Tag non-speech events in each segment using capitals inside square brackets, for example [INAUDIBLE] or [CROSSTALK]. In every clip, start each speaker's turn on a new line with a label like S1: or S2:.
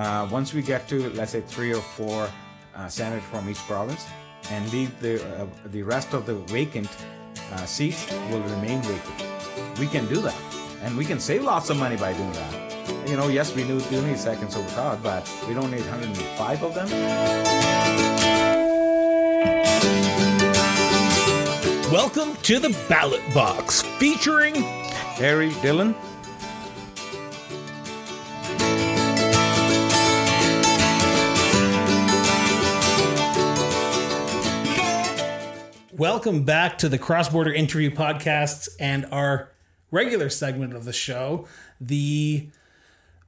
S1: Uh, once we get to, let's say, three or four uh, senators from each province, and leave the uh, the rest of the vacant uh, seats will remain vacant. We can do that, and we can save lots of money by doing that. You know, yes, we do, do need seconds of thought, but we don't need 105 of them.
S2: Welcome to the Ballot Box, featuring
S1: Harry Dillon,
S2: Welcome back to the Cross Border Interview Podcasts and our regular segment of the show, the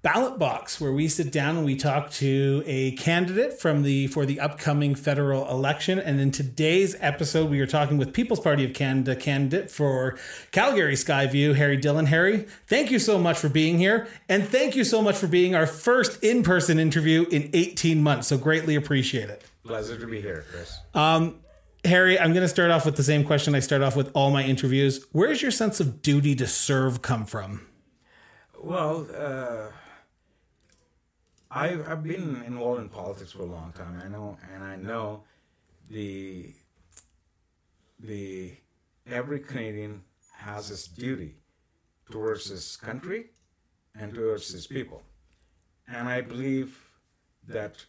S2: ballot box, where we sit down and we talk to a candidate from the for the upcoming federal election. And in today's episode, we are talking with People's Party of Canada candidate for Calgary Skyview, Harry Dillon. Harry, thank you so much for being here, and thank you so much for being our first in-person interview in 18 months. So greatly appreciate it.
S1: Pleasure to be here, Chris.
S2: Um, Harry, I'm going to start off with the same question I start off with all my interviews. Where's your sense of duty to serve come from?
S1: Well, uh, I've, I've been involved in politics for a long time. I know, and I know the the every Canadian has his duty towards his country and towards his people, and I believe that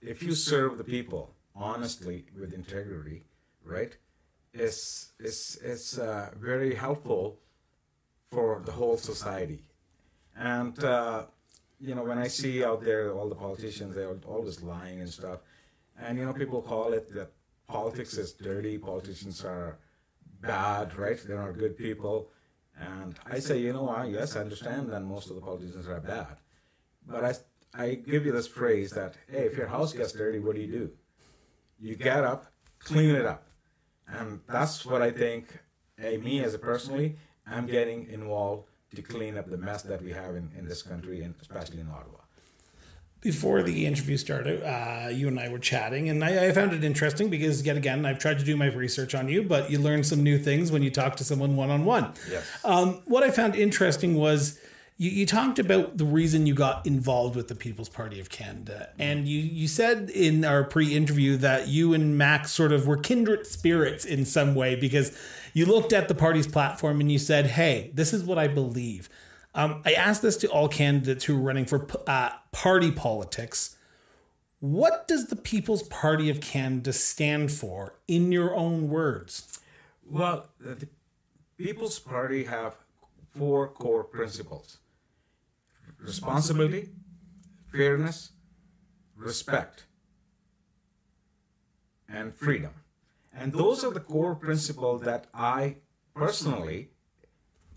S1: if you serve the people honestly with integrity, right, is is is uh, very helpful for the whole society. And uh, you know, when I see out there all the politicians, they're always lying and stuff. And you know, people call it that politics is dirty. Politicians are bad, right? They're not good people. And I say, you know what? Yes, I understand that most of the politicians are bad, but I I give you this phrase that hey, if your house gets dirty, what do you do? You get up, clean it up. And that's what I think, hey, me as a personally, I'm getting involved to clean up the mess that we have in, in this country and especially in Ottawa.
S2: Before the interview started, uh, you and I were chatting, and I, I, found it interesting because, yet again, I've tried to do my research on you, but you learn some new things when you talk to someone one on one.
S1: Yes.
S2: Um, what I found interesting was you, you talked about the reason you got involved with the People's Party of Canada, and you you said in our pre-interview that you and Max sort of were kindred spirits in some way because you looked at the party's platform and you said, "Hey, this is what I believe." Um, I asked this to all candidates who are running for uh, party politics. What does the People's Party of Canada stand for, in your own words?
S1: Well, the People's Party have four core principles responsibility, fairness, respect, and freedom. And those are the core principles that I personally,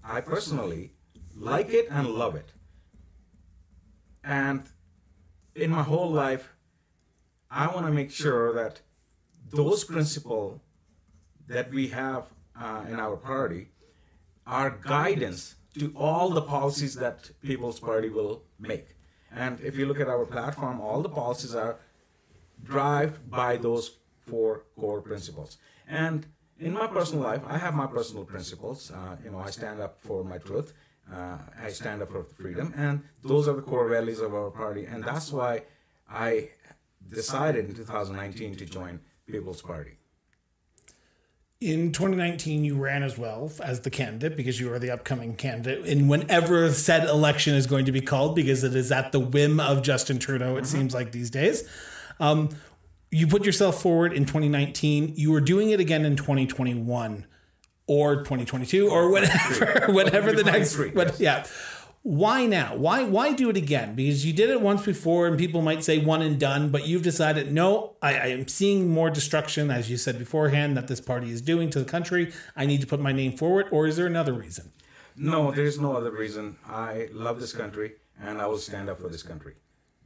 S1: I personally like it and love it. And in my whole life, I want to make sure that those principles that we have uh, in our party are guidance to all the policies that People's Party will make. And if you look at our platform, all the policies are driven by those four core principles. And in my personal life, I have my personal principles. Uh, you know, I stand up for my truth. Uh, I stand up for freedom, and those are the core values of our party. And that's why I decided in 2019 to join People's Party
S2: in 2019 you ran as well as the candidate because you are the upcoming candidate. In whenever said election is going to be called because it is at the whim of justin trudeau it mm-hmm. seems like these days um, you put yourself forward in 2019 you were doing it again in 2021 or 2022 or whatever [LAUGHS] whatever the next what, yeah why now? Why why do it again? Because you did it once before, and people might say one and done, but you've decided no. I, I, am seeing more destruction, as you said beforehand, that this party is doing to the country. I need to put my name forward, or is there another reason?
S1: No, there is no other reason. I love this country, and I will stand up for this country.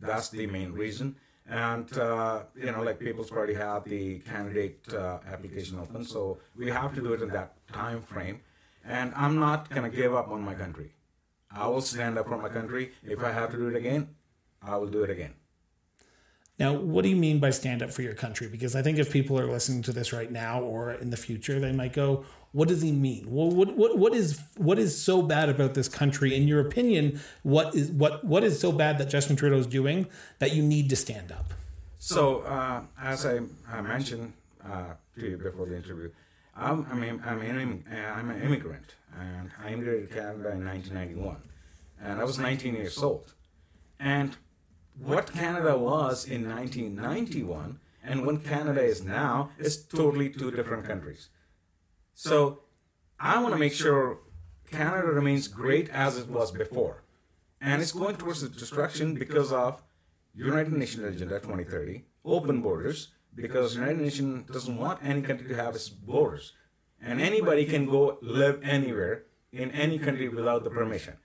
S1: That's the main reason. And uh, you know, like People's Party had the candidate uh, application open, so we have to do it in that time frame. And I'm not gonna give up on my country. I will stand up for my country. If I have to do it again, I will do it again.
S2: Now, what do you mean by stand up for your country? Because I think if people are listening to this right now or in the future, they might go, "What does he mean? Well, what what what is what is so bad about this country? In your opinion, what is what what is so bad that Justin Trudeau is doing that you need to stand up?"
S1: So, uh, as I, I mentioned uh, to you before the interview, I'm I mean I'm an uh, I'm an immigrant, and I immigrated to Canada in 1991, and I was 19 years old, and what Canada was in 1991 and what Canada is now is totally two different countries. So I want to make sure Canada remains great as it was before. And it's going towards the destruction because of United Nations Agenda 2030, open borders, because United Nations doesn't want any country to have its borders. And anybody can go live anywhere in any country without the permission.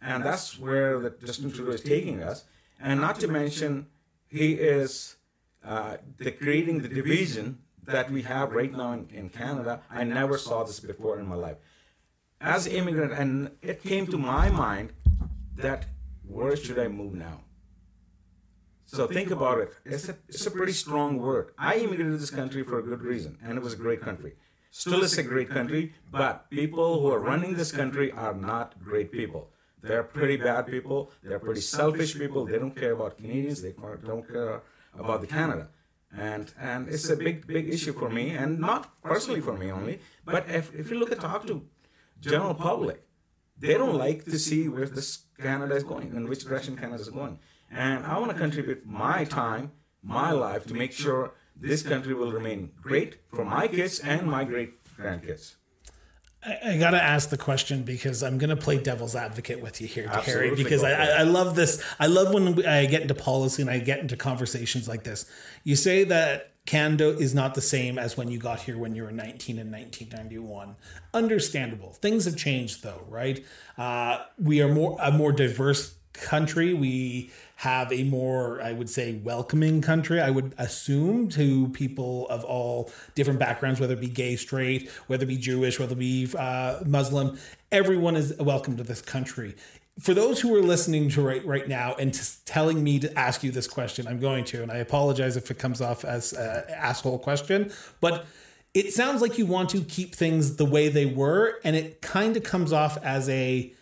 S1: And that's where the Justin Trudeau is taking us and not to mention he is uh, the creating the division that we have right now in, in Canada. I never saw this before in my life. As immigrant, and it came to my mind that where should I move now? So think about it. It's a, it's a pretty strong word. I immigrated to this country for a good reason, and it was a great country. Still is a great country, but people who are running this country are not great people. They're pretty bad people. They're pretty selfish people. They don't care about Canadians. They don't care about the Canada. And and it's a big big issue for me, and not personally for me only. But if, if you look at talk to general public, they don't like to see where this Canada is going and which direction Canada is going. And I want to contribute my time, my life to make sure this country will remain great for my kids and my great grandkids.
S2: I, I got to ask the question because I'm going to play devil's advocate with you here, Harry, because I, I love this. I love when I get into policy and I get into conversations like this. You say that Canada is not the same as when you got here when you were 19 in 1991. Understandable. Things have changed though, right? Uh, we are more a more diverse country. We have a more, I would say, welcoming country, I would assume, to people of all different backgrounds, whether it be gay, straight, whether it be Jewish, whether it be uh, Muslim. Everyone is welcome to this country. For those who are listening to right right now and telling me to ask you this question, I'm going to, and I apologize if it comes off as an asshole question, but it sounds like you want to keep things the way they were, and it kind of comes off as a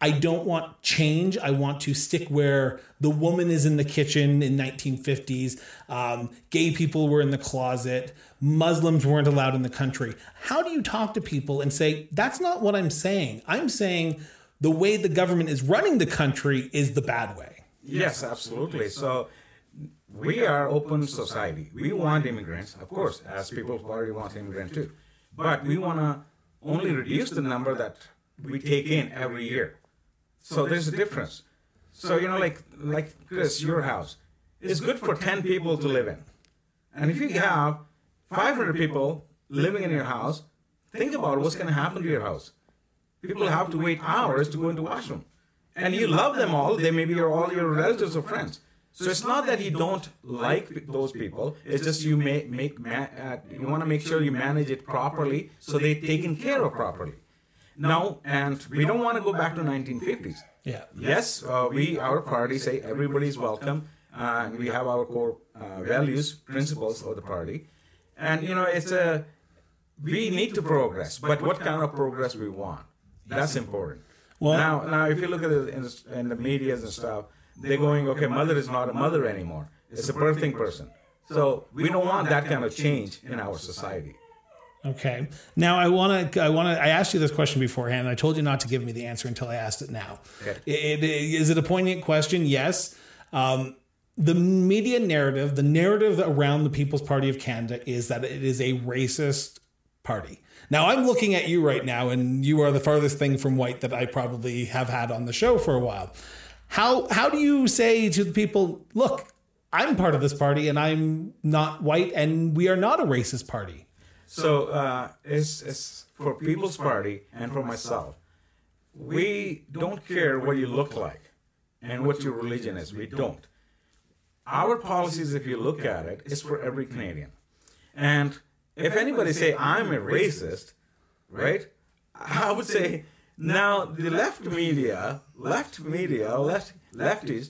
S2: I don't want change. I want to stick where the woman is in the kitchen in 1950s. Um, gay people were in the closet. Muslims weren't allowed in the country. How do you talk to people and say that's not what I'm saying? I'm saying the way the government is running the country is the bad way.
S1: Yes, absolutely. So we are open society. We want immigrants, of course, as People's Party wants immigrants too. But we want to only reduce the number that we take in every year. So there's a difference. So you know, like like Chris, your house is good for ten people to live in, and if you have 500 people living in your house, think about what's going to happen to your house. People have to wait hours to go into washroom, and you love them all. They may be all your relatives or friends. So it's not that you don't like those people. It's just you make make uh, you want to make sure you manage it properly so they're taken care of properly. No, and we don't want to go back to 1950s.
S2: Yeah.
S1: Yes, uh, we our party say everybody is welcome, uh, and we have our core uh, values, principles of the party, and you know it's a we need to progress, but what kind of progress we want? That's important. Well, now, now if you look at it in, in the media and stuff, they're going, okay, mother is not a mother anymore; it's a birthing person. So we don't want that kind of change in our society.
S2: Okay. Now I want to. I want to. I asked you this question beforehand. And I told you not to give me the answer until I asked it now. Okay. It, it, is it a poignant question? Yes. Um, the media narrative, the narrative around the People's Party of Canada, is that it is a racist party. Now I'm looking at you right now, and you are the farthest thing from white that I probably have had on the show for a while. How how do you say to the people, look, I'm part of this party, and I'm not white, and we are not a racist party?
S1: So uh, it's, it's for People's Party and for myself. We don't care what you look like and what your religion is. We don't. Our policies, if you look at it, is for every Canadian. And if anybody say I'm a racist, right? I would say now the left media, left media, left lefties.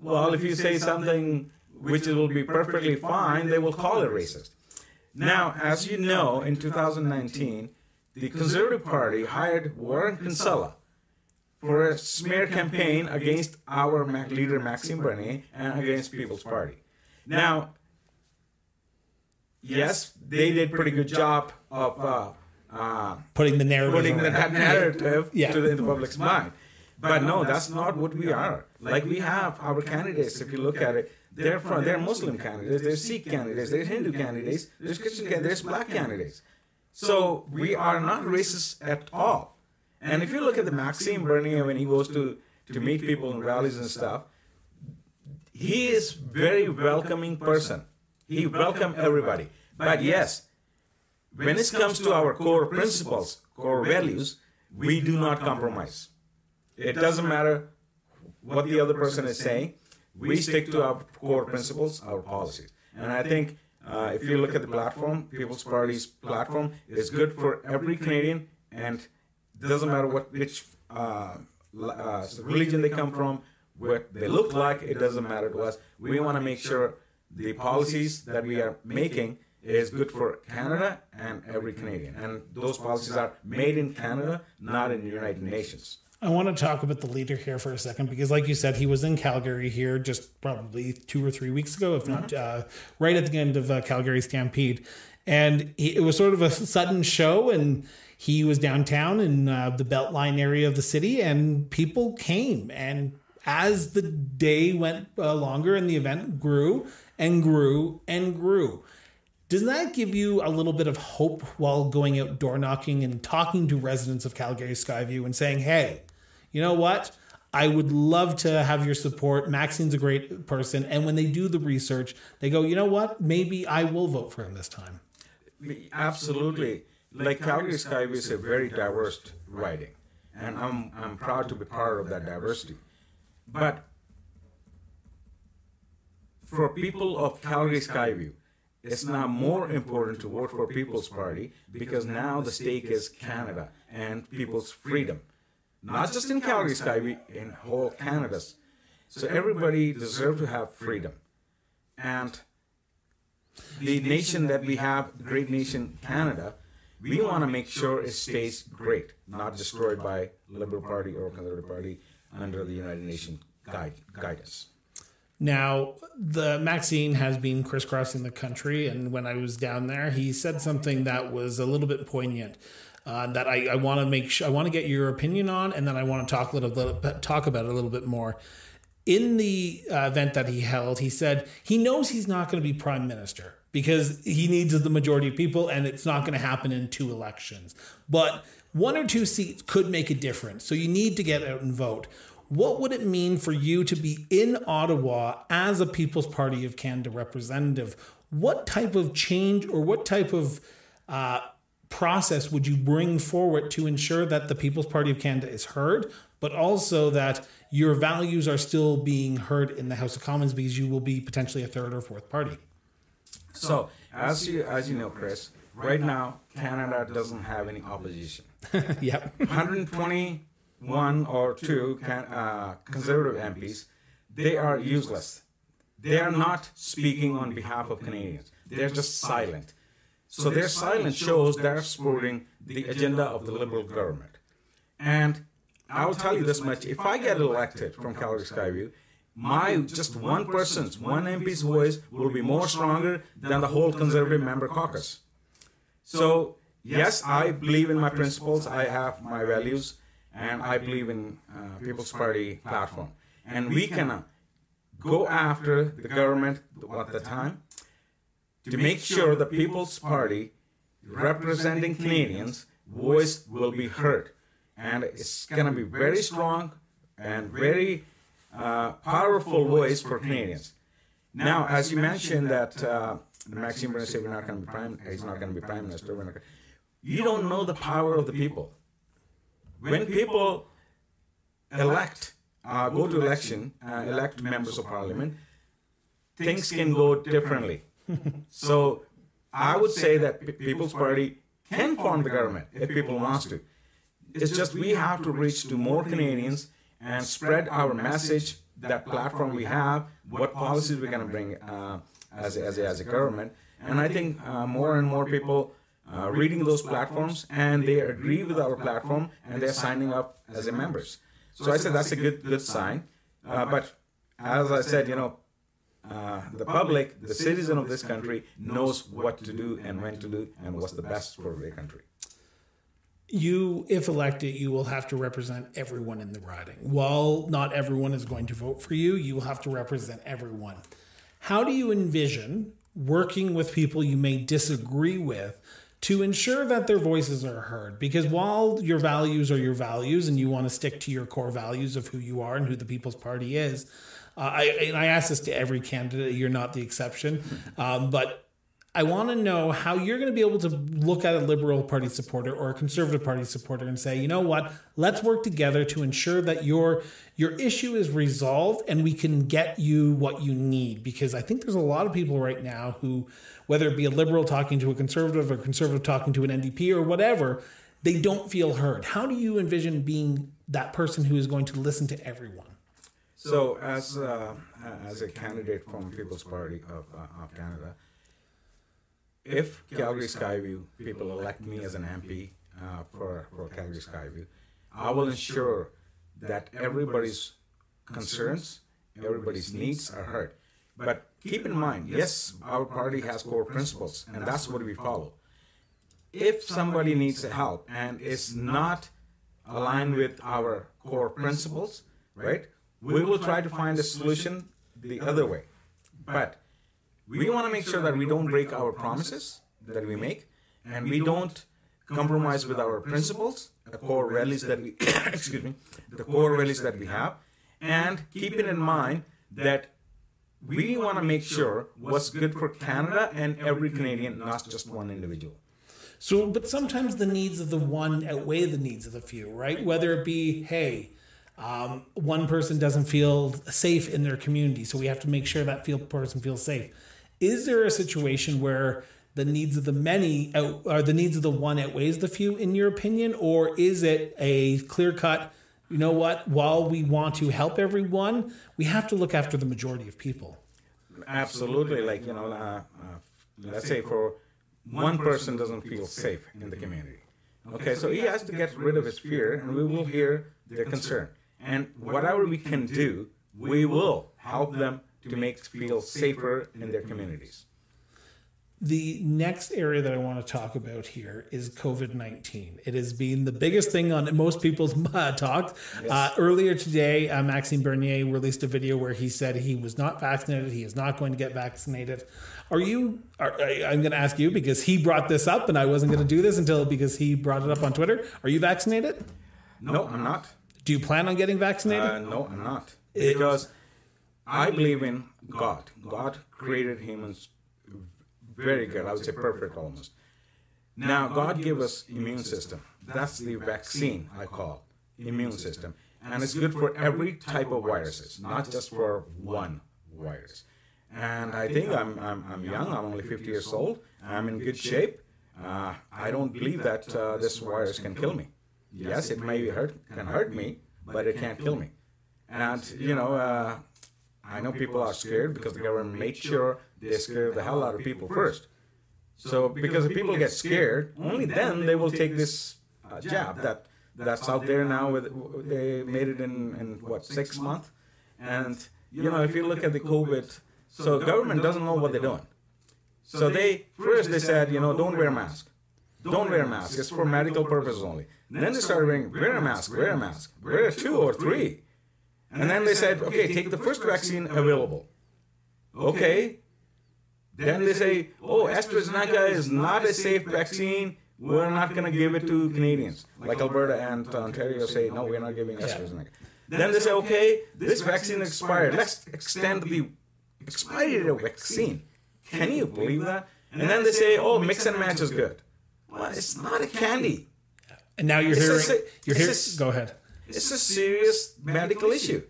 S1: Well, if you say something which will be perfectly fine, they will call it racist. Now, as you know, in 2019, the Conservative Party hired Warren Kinsella for a smear campaign against our leader Maxime Bernier and against People's Party. Now, yes, they did pretty good job of uh, uh,
S2: putting the narrative
S1: putting the, that narrative [LAUGHS]
S2: Yeah.
S1: to the, the public's mind. But no, that's not what we are. Like we have our candidates. If you look at it, they're from they're Muslim candidates, they're Sikh candidates, there's Hindu candidates, there's Christian candidates, there's black candidates. So we are not racist at all. And if you look at the Maxime Bernier when he goes to to meet people in rallies and stuff, he is very welcoming person. He welcome everybody. But yes, when it comes to our core principles, core values, we do not compromise. It doesn't matter what the other person is saying. We stick to our core principles, our policies. And I think uh, if you look at the platform, People's Party's platform is good for every Canadian, and doesn't matter what which uh, uh, religion they come from, what they look like. It doesn't matter to us. We want to make sure the policies that we are making is good for Canada and every Canadian. And those policies are made in Canada, not in the United Nations.
S2: I want to talk about the leader here for a second because, like you said, he was in Calgary here just probably two or three weeks ago, if not uh, right at the end of uh, Calgary Stampede. And he, it was sort of a sudden show, and he was downtown in uh, the Beltline area of the city, and people came. And as the day went uh, longer and the event grew and grew and grew, does that give you a little bit of hope while going out door knocking and talking to residents of Calgary Skyview and saying, hey, you know what? I would love to have your support. Maxime's a great person. And when they do the research, they go, you know what? Maybe I will vote for him this time.
S1: Absolutely. Like Calgary Skyview is a very diverse riding, and I'm I'm proud to be part of that diversity. But for people of Calgary Skyview, it's now more important to vote for People's Party because now the stake is Canada and people's freedom, not just in Calgary Skyview, in whole Canada. So everybody deserves to have freedom, and the nation that we have, great nation Canada, we want to make sure it stays great, not destroyed by Liberal Party or Conservative Party under the United Nations guide, guidance.
S2: Now, the Maxime has been crisscrossing the country, and when I was down there, he said something that was a little bit poignant. Uh, that I, I want to make sure I want to get your opinion on, and then I want to talk a little talk about it a little bit more. In the uh, event that he held, he said he knows he's not going to be prime minister because he needs the majority of people, and it's not going to happen in two elections. But one or two seats could make a difference, so you need to get out and vote what would it mean for you to be in Ottawa as a People's Party of Canada representative? What type of change or what type of uh, process would you bring forward to ensure that the People's Party of Canada is heard, but also that your values are still being heard in the House of Commons because you will be potentially a third or fourth party?
S1: So, as you as you know, Chris, right now Canada doesn't have any opposition. [LAUGHS]
S2: yep.
S1: 121 or two can, uh, conservative MPs, they are useless. They are not speaking on behalf of Canadians. They're just silent. So their silence shows they're supporting the agenda of the Liberal government. And I will tell you this much: if I get elected from Calgary Skyview, my just one person's, one MP's voice will be more stronger than the whole Conservative member caucus. So yes, I believe in my principles. I have my values, and I believe in uh, People's Party platform. And we can uh, go after the government at the time to make sure the People's Party representing Canadians' voice will be heard, and it's gonna be very strong and very uh, powerful voice for Canadians. Now, as you mentioned that uh, Maxime Bernier said we're not going to be prime, he's not going to be prime minister. We're not you don't know the power of the people. When people elect, uh, go to election, uh, elect members of parliament, things can go differently. [LAUGHS] so I would say that P- People's Party can form the government if people wants to. It's just we have to reach to more Canadians and spread our message that platform we have, what policies we're going to bring uh, as, a, as, a, as a government. And I think uh, more and more people uh, reading those platforms and they agree with our platform and they're signing up as a members. So I said that's a good good sign. Uh, but as I said, you know, uh, the public, the citizen of this country, knows what to do and when to do and what's the best for their country.
S2: You, if elected, you will have to represent everyone in the riding. While not everyone is going to vote for you, you will have to represent everyone. How do you envision working with people you may disagree with to ensure that their voices are heard. Because while your values are your values and you want to stick to your core values of who you are and who the People's Party is, uh, I, and I ask this to every candidate, you're not the exception. Um, but I want to know how you're going to be able to look at a Liberal Party supporter or a Conservative Party supporter and say, you know what, let's work together to ensure that your your issue is resolved and we can get you what you need. Because I think there's a lot of people right now who, whether it be a Liberal talking to a Conservative or Conservative talking to an NDP or whatever, they don't feel heard. How do you envision being that person who is going to listen to everyone?
S1: So, as uh, as a candidate from People's Party of, uh, of Canada, if Calgary Skyview people elect me as an MP uh, for, for Calgary Skyview, I will ensure that everybody's concerns, everybody's needs are heard. But keep in mind, yes, our party has core principles, and that's what we follow. If somebody needs help and is not aligned with our core principles, right, we will try to find a solution the other way. But we want to make sure that we don't break our promises that we make and we don't compromise with our principles the core values that we [COUGHS] excuse me the core values that we have and keeping in mind that we want to make sure what's good for canada and every canadian not just one individual.
S2: so but sometimes the needs of the one outweigh the needs of the few right? whether it be hey um, one person doesn't feel safe in their community so we have to make sure that feel, person feels safe is there a situation where the needs of the many out, or the needs of the one outweighs the few, in your opinion, or is it a clear cut? You know what? While we want to help everyone, we have to look after the majority of people.
S1: Absolutely, like you know, uh, uh, let's say for one person doesn't feel safe in the community. Okay, so he has to get rid of his fear, and we will hear their concern. And whatever we can do, we will help them to make feel safer in their communities.
S2: The next area that I want to talk about here is COVID 19. It has been the biggest thing on most people's [LAUGHS] uh, talks. Yes. Uh, earlier today, uh, Maxime Bernier released a video where he said he was not vaccinated. He is not going to get vaccinated. Are you? Are, I'm going to ask you because he brought this up, and I wasn't going to do this until because he brought it up on Twitter. Are you vaccinated?
S1: No, I'm not.
S2: Do you plan on getting vaccinated?
S1: Uh, no, I'm not. Because I believe in God. God created humans very good. I would say perfect almost. Now, God gave us immune system. That's the vaccine I call immune system, and it's good for every type of viruses, not just for one virus. And I think I'm, I'm, I'm young. I'm only 50 years old. I'm in good shape. Uh, I don't believe that uh, this virus can kill me. Yes, it may hurt, can hurt me, but it can't kill me. And you know, uh, I know people are scared because the government made sure they scare the hell out of people first. So because if people get scared, only then they will take this uh, jab that that's out there now. With they made it in, in what six months, and you know if you look at the COVID, so government doesn't know what they're doing. So they first they said you know don't wear a mask, don't wear a mask. It's for medical purposes only. Then they started wearing wear a mask, wear a mask, wear two or three. And then they said, okay, take the first vaccine available. Okay. Then they say, oh, AstraZeneca is not a safe vaccine. We're not going to give it to Canadians. Like Alberta and Ontario say, no, we're not giving AstraZeneca. Then they say, okay, this vaccine expired. Let's extend the expiry of vaccine. Can you believe that? And then they say, oh, mix and match is good. Well, it's not a candy.
S2: And now you're hearing, you're hearing, go ahead.
S1: It's a serious medical issue,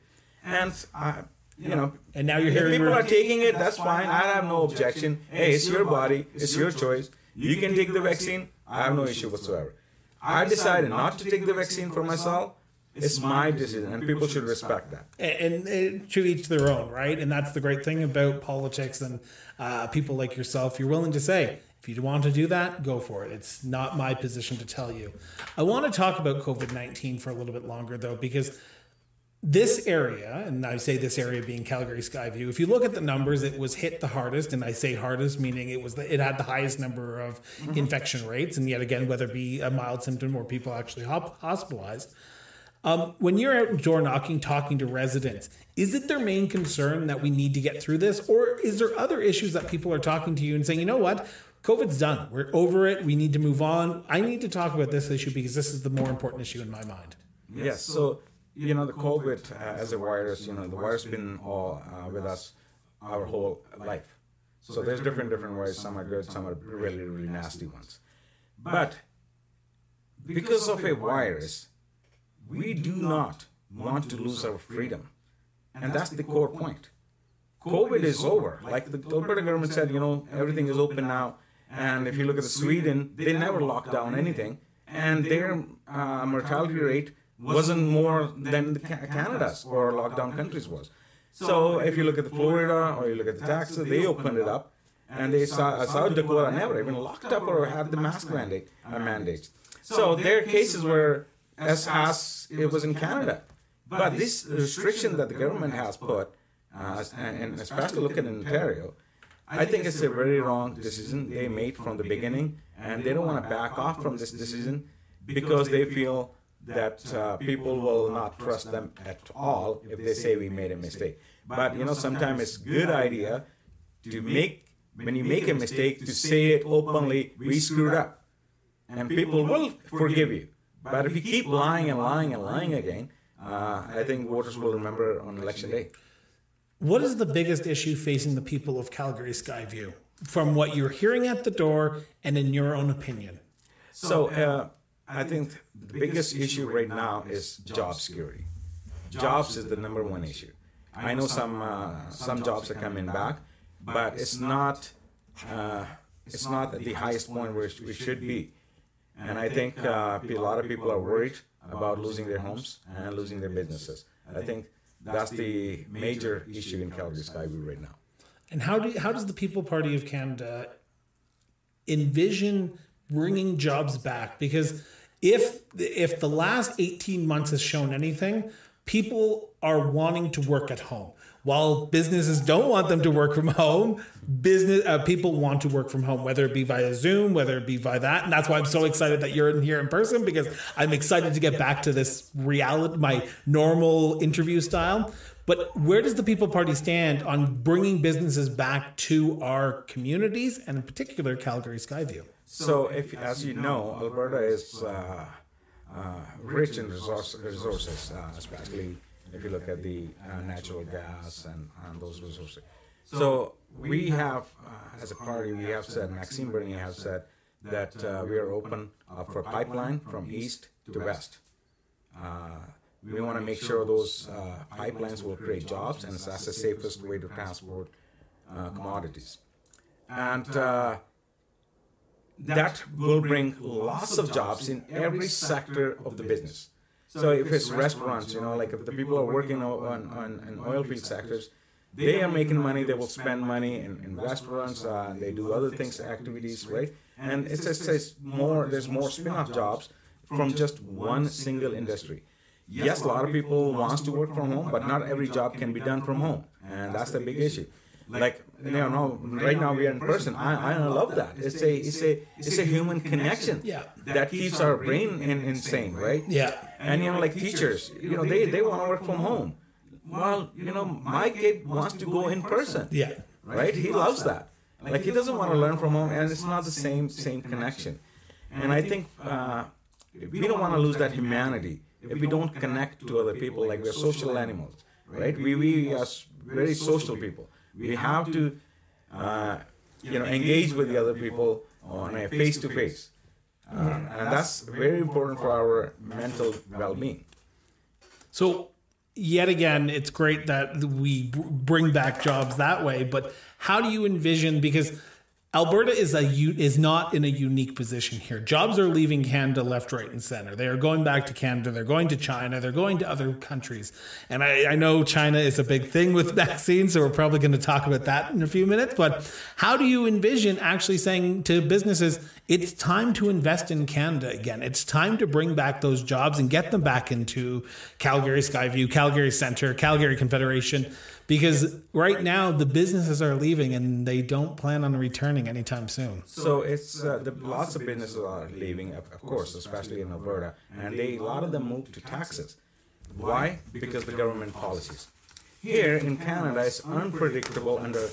S1: and uh, you know.
S2: And now you're hearing
S1: people are taking it. That's fine. I have no objection. Hey, it's your body. It's your choice. You can take the vaccine. I have no issue whatsoever. I decided not to take the vaccine for myself, It's my decision, and people should respect that.
S2: and, and to each their own, right? And that's the great thing about politics and uh, people like yourself. You're willing to say, if you want to do that, go for it. It's not my position to tell you. I want to talk about COVID 19 for a little bit longer, though, because this area, and I say this area being Calgary Skyview, if you look at the numbers, it was hit the hardest, and I say hardest meaning it was the, it had the highest number of mm-hmm. infection rates, and yet again, whether it be a mild symptom or people actually hospitalized. Um, when you're out door knocking, talking to residents, is it their main concern that we need to get through this, or is there other issues that people are talking to you and saying, you know what, COVID's done, we're over it, we need to move on. I need to talk about this issue because this is the more important issue in my mind.
S1: Yes. So you know the COVID uh, as a virus, you know the virus been all uh, with us our whole life. So there's different different ways. Some are good, some are really really nasty ones. But because of a virus we do not want to lose our freedom. And that's the core point. COVID is over. Like the Alberta government said, you know, everything is open now. And if you look at Sweden, they never locked down anything. And their uh, mortality rate wasn't more than Canada's or lockdown countries was. So if you look at the Florida or you look at the Texas, they opened it up. And they saw, South Dakota never even locked up or had the mask mandate, uh, mandates. So their cases were as, as it was in Canada. But this restriction that the government has put, uh, and especially looking in Ontario, I think it's a very wrong decision they made from the beginning, and they don't want to back off from this decision because they feel that uh, people will not trust them at all if they say we made a mistake. But you know, sometimes it's a good idea to make when you make a mistake to say it openly. We screwed up, and people will forgive you. But if you keep lying and lying and lying again, uh, I think voters will remember on election day.
S2: What is the biggest issue facing the people of Calgary Skyview from what you're hearing at the door and in your own opinion?
S1: So, uh, I think the biggest issue right now is job security. Jobs is the number one issue. I know some uh, some jobs are coming back, but it's not uh, it's not at the highest point where we should be. And I think uh, a lot of people are worried about losing their homes and losing their businesses. I think that's the major issue in Calgary Skyview right now.
S2: And how do how does the People Party of Canada envision bringing jobs back? Because if if the last 18 months has shown anything, people are wanting to work at home. While businesses don't want them to work from home, business uh, people want to work from home, whether it be via Zoom, whether it be via that, and that's why I'm so excited that you're in here in person because I'm excited to get back to this reality, my normal interview style. But where does the People Party stand on bringing businesses back to our communities and in particular Calgary Skyview?
S1: So, if as you know, Alberta is uh, rich in resource, resources, uh, especially if you look at the uh, natural gas and, and those resources. So we have, uh, as a party, we have said, Maxime Bernier has said that uh, we are open uh, for pipeline from east to west. Uh, we want to make sure those uh, pipelines will create jobs, and that's the safest way to transport uh, commodities. And that will bring lots of jobs in every sector of the business. So if it's restaurants, you know, like if the people are working on, on, on oil field sectors, they are making money. They will spend money in, in restaurants. Uh, they do other things, activities, right? And it's just it's more. There's more spin-off jobs from just one single industry. Yes, a lot of people wants to work from home, but not every job can be done from home, and that's the big issue. Like you know, right now we are in person. I, I love that. It's a it's a it's a human connection.
S2: Yeah.
S1: That keeps our brain in, insane, right?
S2: Yeah.
S1: And you know, like teachers, you know, they they want to work from home well, you know, my kid wants to go in person.
S2: Yeah.
S1: Right? He loves that. Like he doesn't want to learn from home, and it's not the same same connection. And I think uh, we don't want to lose that humanity if we don't connect to other people. Like we're social animals, right? We we are very social people. We have to, uh, uh you know, engage with the other people on a face to face, and that's very important for our mental well being.
S2: So yet again, it's great that we bring back jobs that way. But how do you envision? Because Alberta is a is not in a unique position here. Jobs are leaving Canada left, right, and center. They are going back to Canada. They're going to China. They're going to other countries. And I, I know China is a big thing with [LAUGHS] vaccines, so we're probably going to talk about that in a few minutes. But how do you envision actually saying to businesses, it's time to invest in Canada again? It's time to bring back those jobs and get them back into Calgary Skyview, Calgary Center, Calgary Confederation because right now the businesses are leaving and they don't plan on returning anytime soon.
S1: So it's uh, the lots of businesses are leaving, of, of course, especially in Alberta, and they a lot of them move to Texas. Why? Because the government policies. Here in Canada, it's unpredictable under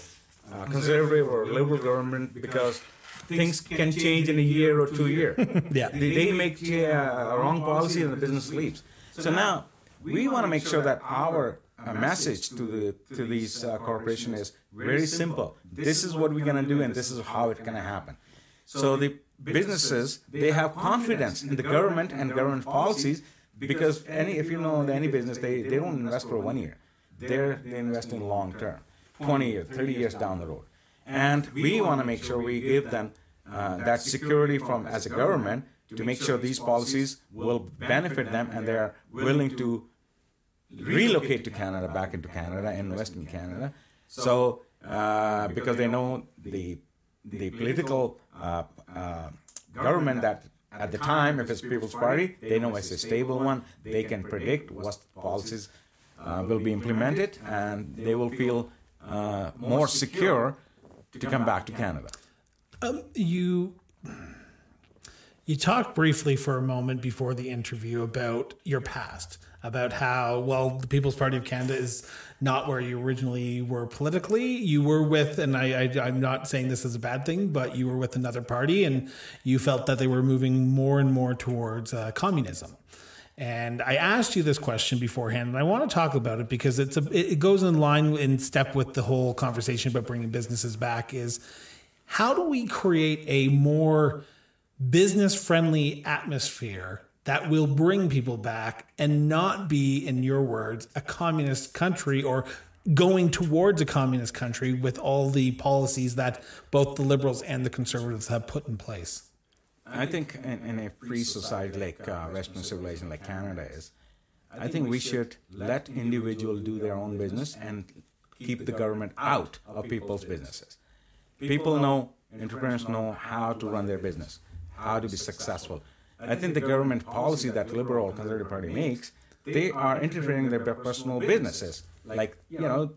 S1: uh, conservative or liberal government because things can change in a year or two years. [LAUGHS]
S2: yeah,
S1: they, they make uh, a wrong policy and the business leaves. So now we want to make sure that our a message to the to these uh, corporations is very simple. This is what we're gonna do, and this is how it's gonna happen. So the businesses they have confidence in the government and government policies because any if you know any business they, they don't invest for one year, they're they invest in long term, twenty years, thirty years down the road, and we want to make sure we give them uh, that security from as a government to make sure these policies will benefit them and they are willing to relocate to Canada, back into Canada, and Western Canada. So, uh, because they know the the political uh, uh, government that at the time, if it's People's Party, they know it's a stable one. They can predict what policies uh, will be implemented, and they will feel uh, more secure to come back to Canada.
S2: Um, you you talked briefly for a moment before the interview about your past about how well the People's Party of Canada is not where you originally were politically. You were with, and I, I am not saying this is a bad thing, but you were with another party, and you felt that they were moving more and more towards uh, communism. And I asked you this question beforehand, and I want to talk about it because it's a it goes in line in step with the whole conversation about bringing businesses back. Is how do we create a more business friendly atmosphere that will bring people back and not be, in your words, a communist country or going towards a communist country with all the policies that both the liberals and the conservatives have put in place?
S1: I think in, in a free society like uh, Western civilization, like Canada is, I think we should let individuals do their own business and keep the government out of people's businesses. People know, entrepreneurs know how to run their business, how to be successful. I think the government policy that Liberal Conservative Party makes, they are interfering in their personal businesses. Like, you know,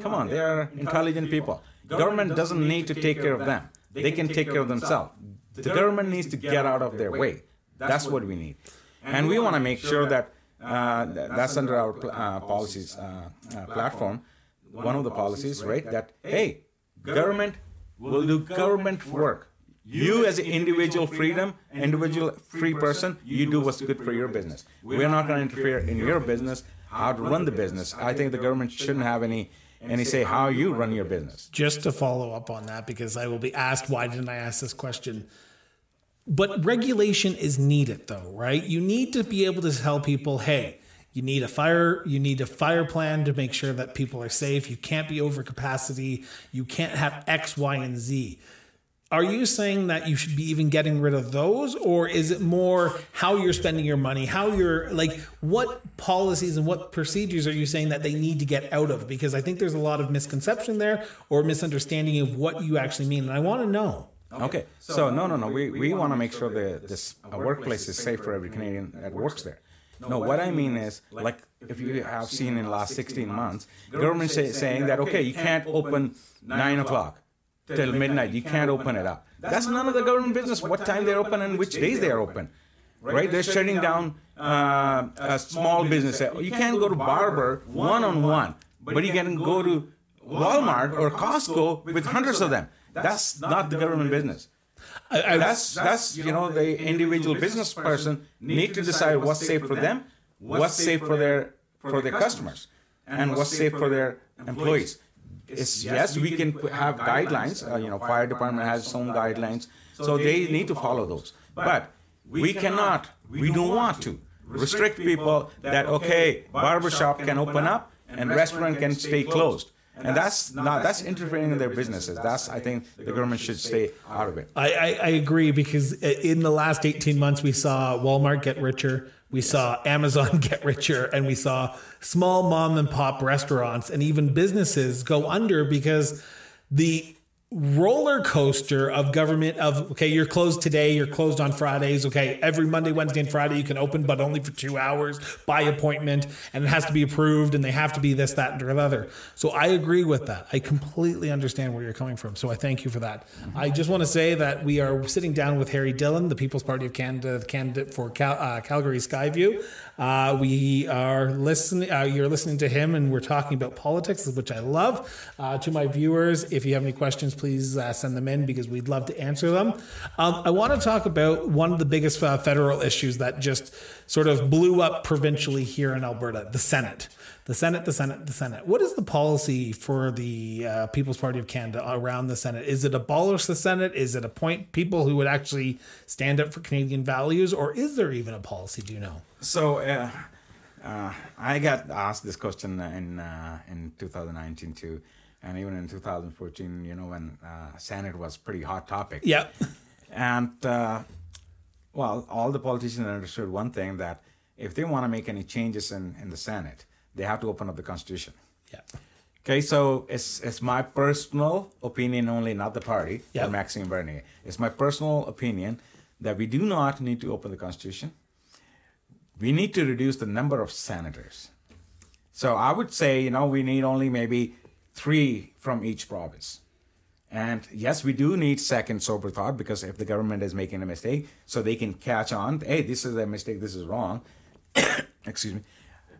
S1: come on, they are intelligent people. Government doesn't need to take care of them. They can take care of themselves. The government needs to get out of their way. That's what we need. And we want to make sure that uh, that's under our uh, policies uh, uh, platform. One of the policies, right? That hey, government will do government work. You, as an individual freedom, individual free person, you do what's good for your business. We're not going to interfere in your business, how to run the business. I think the government shouldn't have any any say how you run your business.
S2: Just to follow up on that, because I will be asked, why didn't I ask this question? But regulation is needed, though, right? You need to be able to tell people, hey, you need a fire you need a fire plan to make sure that people are safe you can't be over capacity you can't have x y and z are you saying that you should be even getting rid of those or is it more how you're spending your money how you're like what policies and what procedures are you saying that they need to get out of? Because i think there's a lot of misconception there or misunderstanding of what you actually mean and i want to know.
S1: Okay. So no no no we, we want to make sure that this workplace is safe for every canadian that works there. no, what I mean is, like, if you have seen in the last 16 months, government say, saying that, okay, you can't open 9 o'clock till midnight. You can't open it up. That's none of the government business. What time they're open and which days they are open, right? They're shutting down uh, a small business. You can't go to barber one on one, but you can go to Walmart or Costco with hundreds of them. That's not the government business. I, I, that's that's you know the individual business person need to decide what's safe for them, what's safe for their for their customers, and what's safe for their employees is yes, we can have guidelines. Uh, you know, fire department has its own guidelines, so they need to follow those. But we cannot, we don't want to restrict people that okay, barbershop can open up and restaurant can stay closed, and that's not that's interfering in their businesses. That's I think the government should stay out of it.
S2: I, I, I agree because in the last 18 months, we saw Walmart get richer, we saw Amazon [LAUGHS] get richer, and we saw small mom and pop restaurants and even businesses go under because the roller coaster of government of okay you're closed today you're closed on fridays okay? Every monday wednesday and friday you can open but only for two hours by appointment and it has to be approved and they have to be this that and the other. So i agree with that. I completely understand where you're coming from so i thank you for that. I just want to say that we are sitting down with harry dillon the people's party of canada the candidate for Cal- uh, calgary skyview uh, we are listening uh, you're listening to him and we're talking about politics which i love uh, to my viewers if you have any questions please uh, send them in because we'd love to answer them. Um, I want to talk about one of the biggest uh, federal issues that just sort of blew up provincially here in Alberta the Senate. The Senate, the Senate, the Senate. What is the policy for the uh, People's Party of Canada around the Senate? Is it abolish the Senate? Is it appoint people who would actually stand up for Canadian values? Or is there even a policy? Do you know?
S1: So, uh, uh, I got asked this question in uh, in 2019 too and even in 2014, you know, when uh, Senate was pretty hot topic.
S2: Yep.
S1: And uh, well, all the politicians understood one thing that if they want to make any changes in, in the Senate, they have to open up the Constitution.
S2: Yeah.
S1: Okay, so it's it's my personal opinion only, not the party
S2: Yeah.
S1: or Maxime Bernier. It's my personal opinion that we do not need to open the Constitution. We need to reduce the number of senators. So I would say, you know, we need only maybe three from each province. And yes, we do need second sober thought because if the government is making a mistake, so they can catch on, hey, this is a mistake, this is wrong. [COUGHS] Excuse me.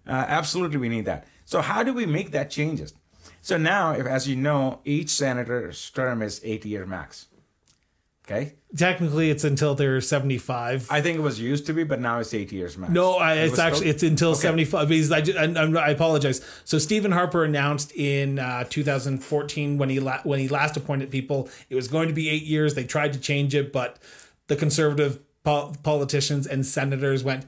S1: Uh, absolutely, we need that. So how do we make that changes? So now, if as you know, each senator's term is eight year max. Okay,
S2: Technically, it's until they're 75.
S1: I think it was used to be, but now it's eight years max.
S2: No, I, it's
S1: was
S2: actually
S1: still-
S2: it's until
S1: Okay.
S2: seventy five. Because I, I'm- I apologize. So Stephen Harper announced in uh, 2014 when he la- when he last appointed people, it was going to be eight years. They tried to change it, but the conservative pol- politicians and senators went,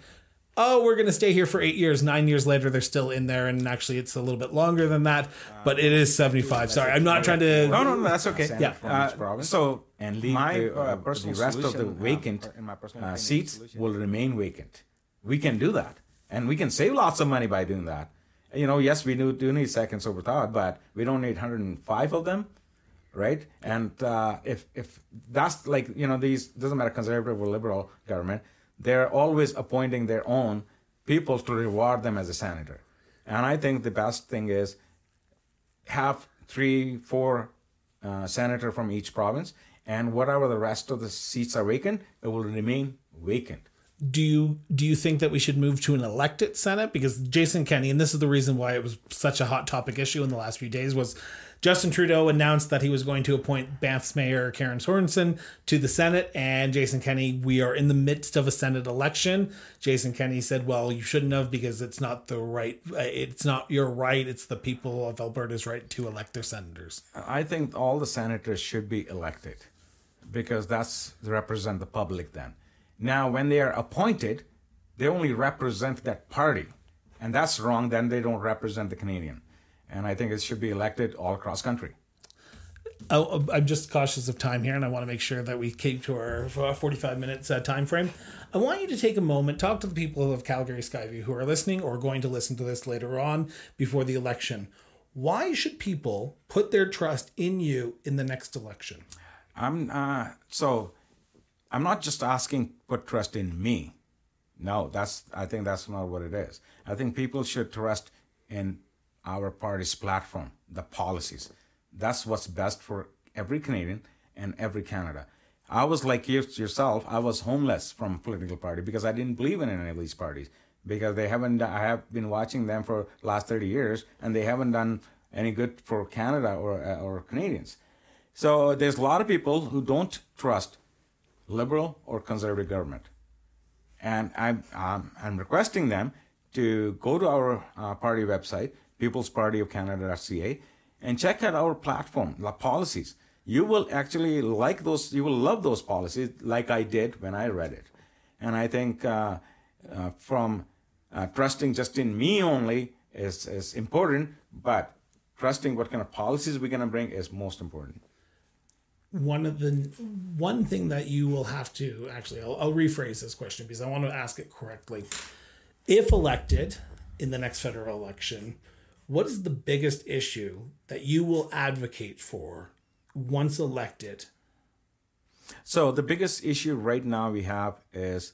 S2: "Oh, we're going to stay here for eight years." Nine years later, they're still in there, and actually, it's a little bit longer than that. But it is 75. Sorry, I'm not trying to.
S1: No, no, no, that's okay.
S2: Yeah.
S1: Uh, so
S3: and leave
S1: my
S3: the, uh,
S1: uh,
S3: personal
S1: the rest of the
S3: uh,
S1: vacant
S3: in my personal
S1: uh, seats
S3: solution.
S1: will remain vacant. We can do that, and we can save lots of money by doing that. You know, yes, we do, do need seconds over thought, but we don't need 105 of them, right? And uh, if if that's like you know these doesn't matter conservative or liberal government, they're always appointing their own people to reward them as a senator. And I think the best thing is have three, four uh, senator from each province, and whatever the rest of the seats are vacant, it will remain vacant.
S2: Do you do you think that we should move to an elected senate? Because jason kenney and this is the reason why it was such a hot topic issue in the last few days was justin trudeau announced that he was going to appoint banff's mayor karen sorensen to the senate. And jason kenney we are in the midst of a senate election. Jason kenney said well you shouldn't have because it's not the right uh, it's not your right. It's the people of alberta's right to elect their senators.
S1: I think all the senators should be elected because that's represent the public then. Now, when they are appointed, they only represent that party, and that's wrong. Then they don't represent the Canadian, and I think it should be elected all across country.
S2: Oh, I'm just cautious of time here, and I want to make sure that we keep to our 45 minutes uh, time frame. I want you to take a moment, talk to the people of Calgary Skyview who are listening or going to listen to this later on before the election. Why should people put their trust in you in the next election?
S1: I'm uh, so I'm not just asking put trust in me. No, that's I think that's not what it is. I think people should trust in our party's platform, the policies. That's what's best for every Canadian and every Canada. I was like you yourself. I was homeless from political party because I didn't believe in any of these parties because they haven't. I have been watching them for last thirty years and they haven't done any good for Canada or or Canadians. So there's a lot of people who don't trust liberal or conservative government, and I'm um, I'm requesting them to go to our uh, party website, peoplespartyofcanada.ca, and check out our platform, the policies. You will actually like those. You will love those policies, like I did when I read it, and I think uh, uh, from uh, trusting just in me only is is important, but trusting what kind of policies we're going to bring is most important.
S2: One of the one thing that you will have to actually, I'll, I'll rephrase this question because I want to ask it correctly. If elected in the next federal election, what is the biggest issue that you will advocate for once elected?
S1: So the biggest issue right now we have is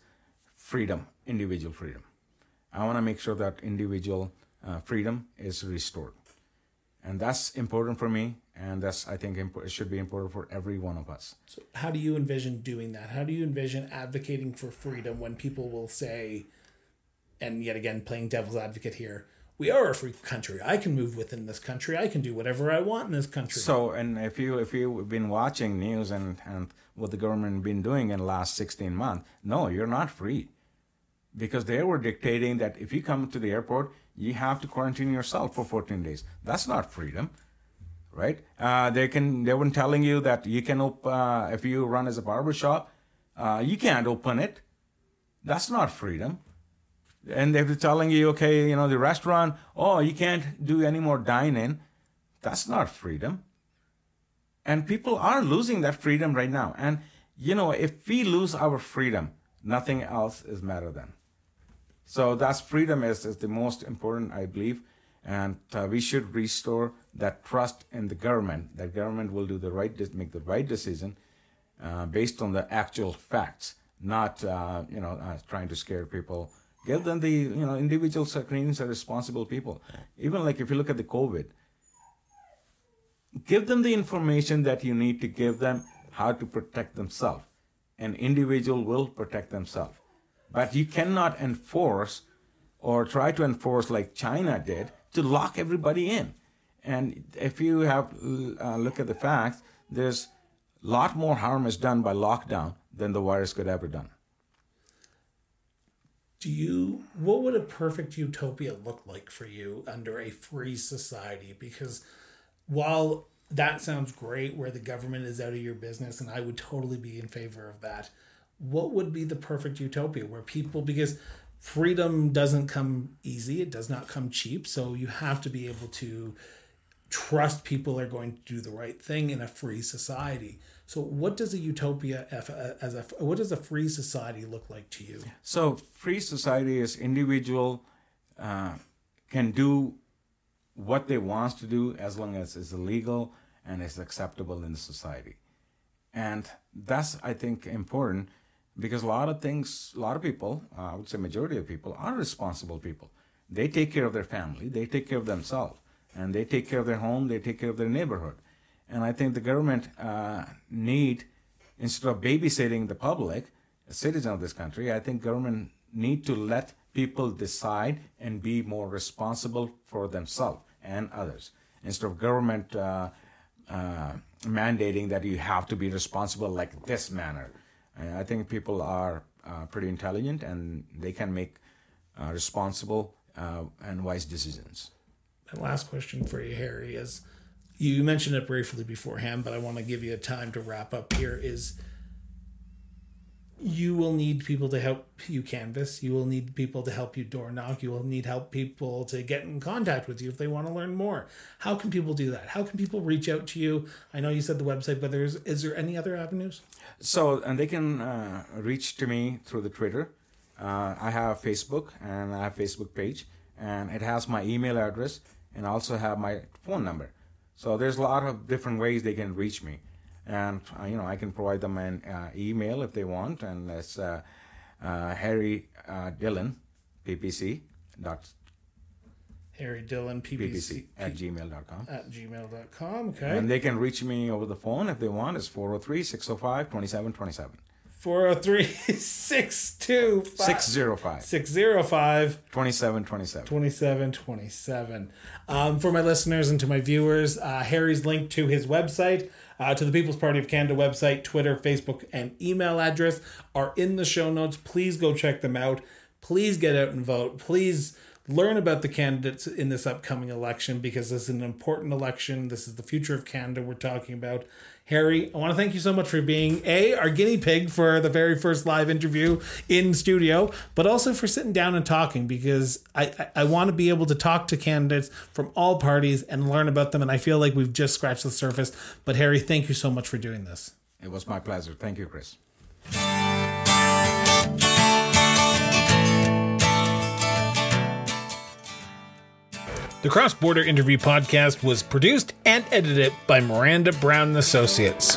S1: freedom, individual freedom. I want to make sure that individual uh, freedom is restored, and that's important for me, and that's I think it should be important for every one of us.
S2: So how do you envision doing that? How do you envision advocating for freedom when people will say, and yet again playing devil's advocate here, we are a free country. I can move within this country. I can do whatever I want in this country.
S1: So, and if you if you've been watching news and and what the government been doing in the last sixteen months, no, you're not free, because they were dictating that if you come to the airport, you have to quarantine yourself for fourteen days. That's not freedom, right? Uh, they can they were telling you that you can op- uh, if you run as a barber shop, uh, you can't open it. That's not freedom and they're telling you, okay, you know, the restaurant, oh, you can't do any more dine-in. That's not freedom. And people are losing that freedom right now. And you know, if we lose our freedom, nothing else is matter then. So that's freedom is, is the most important, I believe. And uh, we should restore that trust in the government. That government will do the right, make the right decision uh, based on the actual facts, not uh, you know trying to scare people Give them the you know individual Canadians are responsible people. Even like if you look at the COVID, give them the information that you need to give them how to protect themselves. An individual will protect themselves, but you cannot enforce or try to enforce like China did to lock everybody in. And if you have uh, look at the facts, there's a lot more harm is done by lockdown than the virus could ever done
S2: do you what would a perfect utopia look like for you under a free society because while that sounds great where the government is out of your business and i would totally be in favor of that what would be the perfect utopia where people because freedom doesn't come easy. It does not come cheap. So you have to be able to trust people are going to do the right thing in a free society. So, what does a utopia as a what does a free society look like to you?
S1: So, free society is individual uh, can do what they want to do as long as it's legal and it's acceptable in society, and that's I think important because a lot of things, a lot of people, uh, I would say majority of people are responsible people. They take care of their family, they take care of themselves, and they take care of their home, they take care of their neighborhood and I think the government uh, need, instead of babysitting the public, a citizen of this country, I think government need to let people decide and be more responsible for themselves and others. Instead of government uh, uh, mandating that you have to be responsible like this manner. I think people are uh, pretty intelligent and they can make uh, responsible uh, and wise decisions.
S2: And last question for you, Harry, is you mentioned it briefly beforehand, but I want to give you a time to wrap up here. Is you will need people to help you canvas. You will need people to help you door knock. You will need help people to get in contact with you if they want to learn more. How can people do that? How can people reach out to you? I know you said the website, but there's is there any other avenues?
S1: So and they can uh, reach to me through the Twitter. Uh, I have Facebook and I have Facebook page, and it has my email address and also have my phone number. So there's a lot of different ways they can reach me, and uh, you know I can provide them an uh, email if they want, and it's uh, uh Harry uh, Dillon, PPC dot.
S2: Harry Dillon PPC,
S1: PPC at gmail.com.
S2: At gmail.com, okay.
S1: And they can reach me over the phone if they want. It's 403 605 2727.
S2: 403 [LAUGHS] 625
S1: 605
S2: 605
S1: 2727
S2: 2727 um, for my listeners and to my viewers uh, harry's link to his website uh, to the people's party of canada website twitter facebook and email address are in the show notes. Please go check them out. Please get out and vote. Please learn about the candidates in this upcoming election because this is an important election. This is the future of Canada we're talking about. Harry, I want to thank you so much for being A, our guinea pig for the very first live interview in studio, but also for sitting down and talking because I, I, I want to be able to talk to candidates from all parties and learn about them. And I feel like we've just scratched the surface. But Harry, thank you so much for doing this.
S1: It was my pleasure. Thank you, Chris.
S2: The Cross Border Interview Podcast was produced and edited by Miranda Brown and Associates.